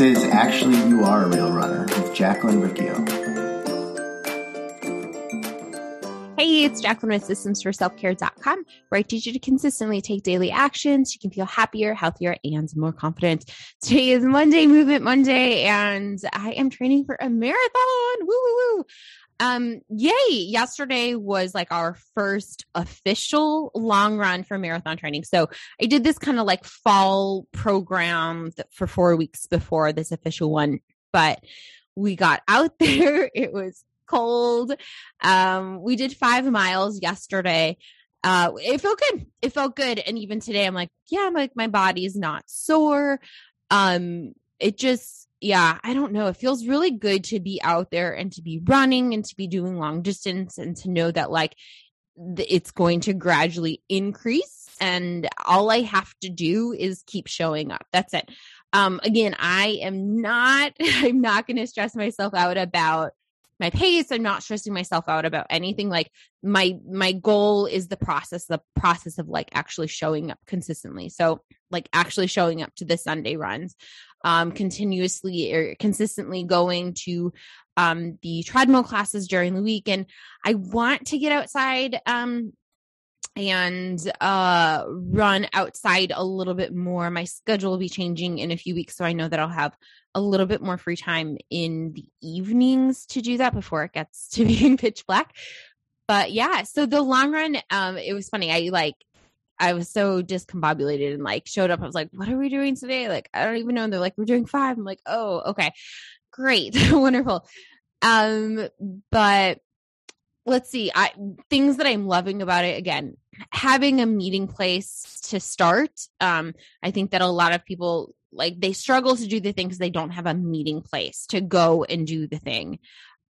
Is Actually You Are a Real Runner with Jacqueline Riccio. Hey, it's Jacqueline with systemsforselfcare.com, where I teach you to consistently take daily actions. You can feel happier, healthier, and more confident. Today is Monday, Movement Monday, and I am training for a marathon. Woo, woo, woo. Um, yay. Yesterday was like our first official long run for marathon training. So I did this kind of like fall program for four weeks before this official one, but we got out there. It was cold. Um, we did five miles yesterday. Uh, it felt good. It felt good. And even today, I'm like, yeah, I'm like, my body's not sore. Um, it just, yeah, I don't know. It feels really good to be out there and to be running and to be doing long distance and to know that like it's going to gradually increase and all I have to do is keep showing up. That's it. Um, again, I am not, I'm not going to stress myself out about my pace. I'm not stressing myself out about anything. Like my, my goal is the process, the process of like actually showing up consistently. So like actually showing up to the Sunday runs um, continuously or consistently going to um, the treadmill classes during the week. And I want to get outside um, and uh, run outside a little bit more. My schedule will be changing in a few weeks. So I know that I'll have a little bit more free time in the evenings to do that before it gets to being pitch black. But yeah, so the long run, um, it was funny. I like I was so discombobulated and like showed up. I was like, what are we doing today? Like, I don't even know. And they're like, we're doing five. I'm like, oh, okay. Great. Wonderful. Um, but let's see. I things that I'm loving about it again, having a meeting place to start. Um, I think that a lot of people like they struggle to do the thing because they don't have a meeting place to go and do the thing.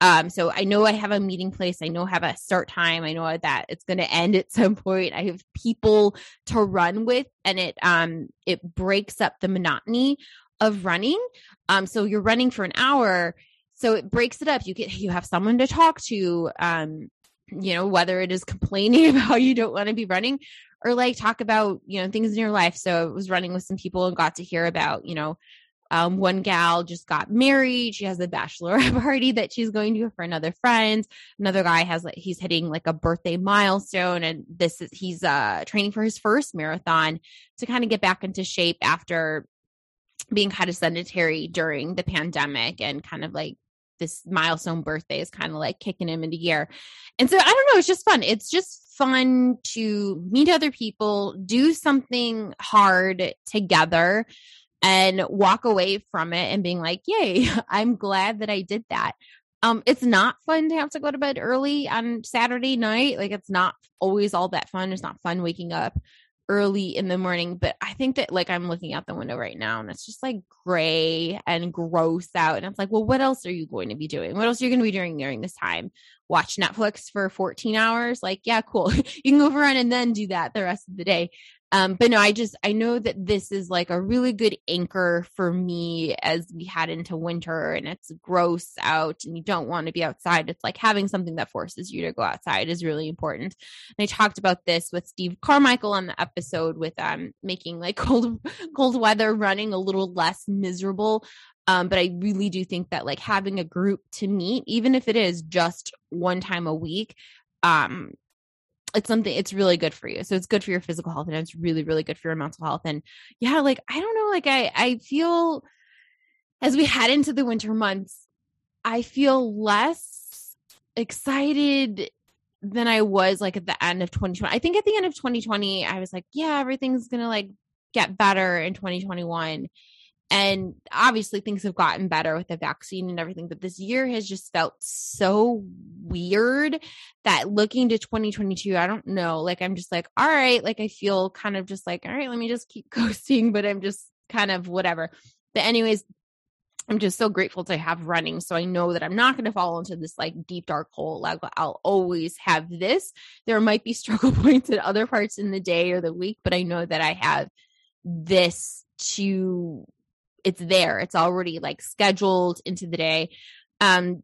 Um, so I know I have a meeting place. I know I have a start time. I know that it's going to end at some point. I have people to run with and it, um, it breaks up the monotony of running. Um, so you're running for an hour. So it breaks it up. You get, you have someone to talk to, um, you know, whether it is complaining about how you don't want to be running or like talk about, you know, things in your life. So I was running with some people and got to hear about, you know, um, one gal just got married. She has a bachelorette party that she's going to for another friend. Another guy has like he's hitting like a birthday milestone, and this is he's uh training for his first marathon to kind of get back into shape after being kind of sedentary during the pandemic and kind of like this milestone birthday is kind of like kicking him into gear. And so I don't know, it's just fun. It's just fun to meet other people, do something hard together and walk away from it and being like, yay, I'm glad that I did that. Um, it's not fun to have to go to bed early on Saturday night. Like it's not always all that fun. It's not fun waking up early in the morning, but I think that like I'm looking out the window right now and it's just like gray and gross out. And it's like, well, what else are you going to be doing? What else are you going to be doing during this time? Watch Netflix for 14 hours? Like, yeah, cool. you can go for a run and then do that the rest of the day. Um, but no, I just I know that this is like a really good anchor for me as we head into winter and it's gross out and you don't want to be outside. It's like having something that forces you to go outside is really important. And I talked about this with Steve Carmichael on the episode with um making like cold cold weather running a little less miserable. Um, but I really do think that like having a group to meet, even if it is just one time a week, um, it's something it's really good for you. So it's good for your physical health and it's really really good for your mental health and yeah like i don't know like i i feel as we head into the winter months i feel less excited than i was like at the end of 2020 i think at the end of 2020 i was like yeah everything's gonna like get better in 2021 and obviously things have gotten better with the vaccine and everything, but this year has just felt so weird that looking to 2022, I don't know. Like, I'm just like, all right, like I feel kind of just like, all right, let me just keep coasting, but I'm just kind of whatever. But, anyways, I'm just so grateful to have running. So I know that I'm not going to fall into this like deep dark hole. Like I'll always have this. There might be struggle points at other parts in the day or the week, but I know that I have this to it's there. It's already like scheduled into the day. Um,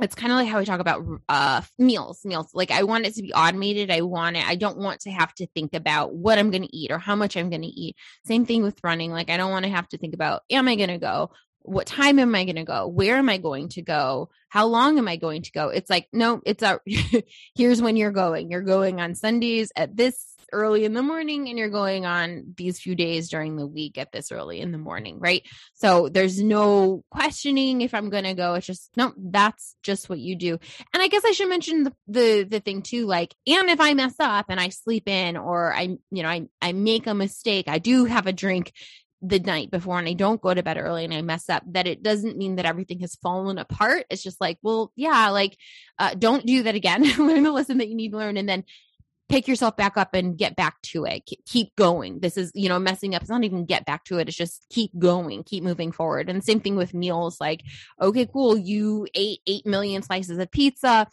it's kind of like how we talk about uh meals meals like i want it to be automated i want it i don't want to have to think about what i'm going to eat or how much i'm going to eat same thing with running like i don't want to have to think about am i going to go what time am I going to go? Where am I going to go? How long am I going to go? It's like, no, it's a, here's when you're going. You're going on Sundays at this early in the morning and you're going on these few days during the week at this early in the morning, right? So there's no questioning if I'm going to go. It's just, no, that's just what you do. And I guess I should mention the, the, the thing too, like, and if I mess up and I sleep in or I, you know, I, I make a mistake, I do have a drink the night before and I don't go to bed early and I mess up, that it doesn't mean that everything has fallen apart. It's just like, well, yeah, like, uh, don't do that again. learn the lesson that you need to learn. And then pick yourself back up and get back to it. Keep going. This is, you know, messing up. It's not even get back to it. It's just keep going, keep moving forward. And same thing with meals. Like, okay, cool. You ate 8 million slices of pizza.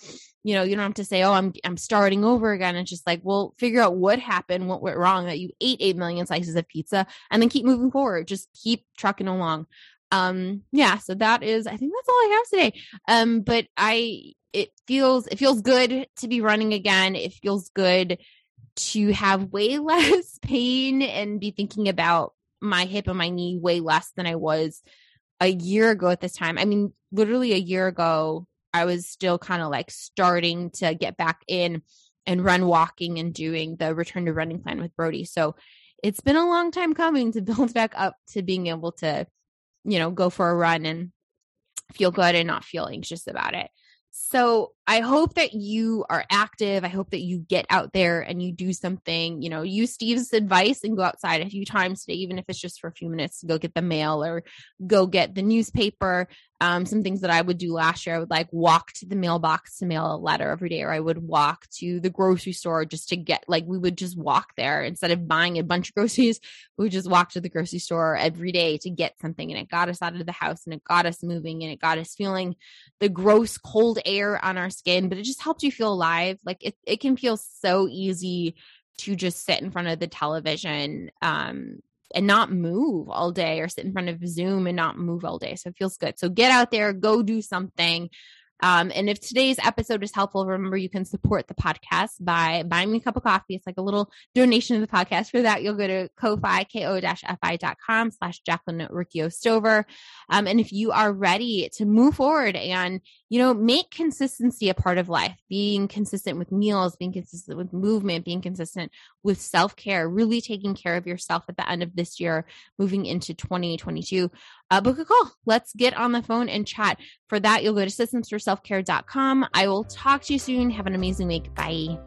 You know, you don't have to say, oh, I'm, I'm starting over again. It's just like, well, figure out what happened, what went wrong that you ate 8 million slices of pizza and then keep moving forward. Just keep trucking along um yeah so that is i think that's all i have today um but i it feels it feels good to be running again. It feels good to have way less pain and be thinking about my hip and my knee way less than I was a year ago at this time. I mean, literally a year ago, I was still kind of like starting to get back in and run walking and doing the return to running plan with Brody. So it's been a long time coming to build back up to being able to, you know, go for a run and feel good and not feel anxious about it. So I hope that you are active. I hope that you get out there and you do something, you know, use Steve's advice and go outside a few times today, even if it's just for a few minutes to go get the mail or go get the newspaper. Um, some things that I would do last year, I would like walk to the mailbox to mail a letter every day, or I would walk to the grocery store just to get like we would just walk there instead of buying a bunch of groceries. We would just walk to the grocery store every day to get something, and it got us out of the house and it got us moving and it got us feeling the gross cold air on our skin, but it just helps you feel alive. Like it, it can feel so easy to just sit in front of the television um, and not move all day or sit in front of Zoom and not move all day. So it feels good. So get out there, go do something. Um, and if today's episode is helpful, remember you can support the podcast by buying me a cup of coffee. It's like a little donation to the podcast. For that, you'll go to ko-fi, ko-fi.com slash Jacqueline Riccio Stover. Um, and if you are ready to move forward and, you know, make consistency a part of life, being consistent with meals, being consistent with movement, being consistent with self-care, really taking care of yourself at the end of this year, moving into 2022, uh, book a call. Let's get on the phone and chat. For that, you'll go to systemsforselfcare.com. I will talk to you soon. Have an amazing week. Bye.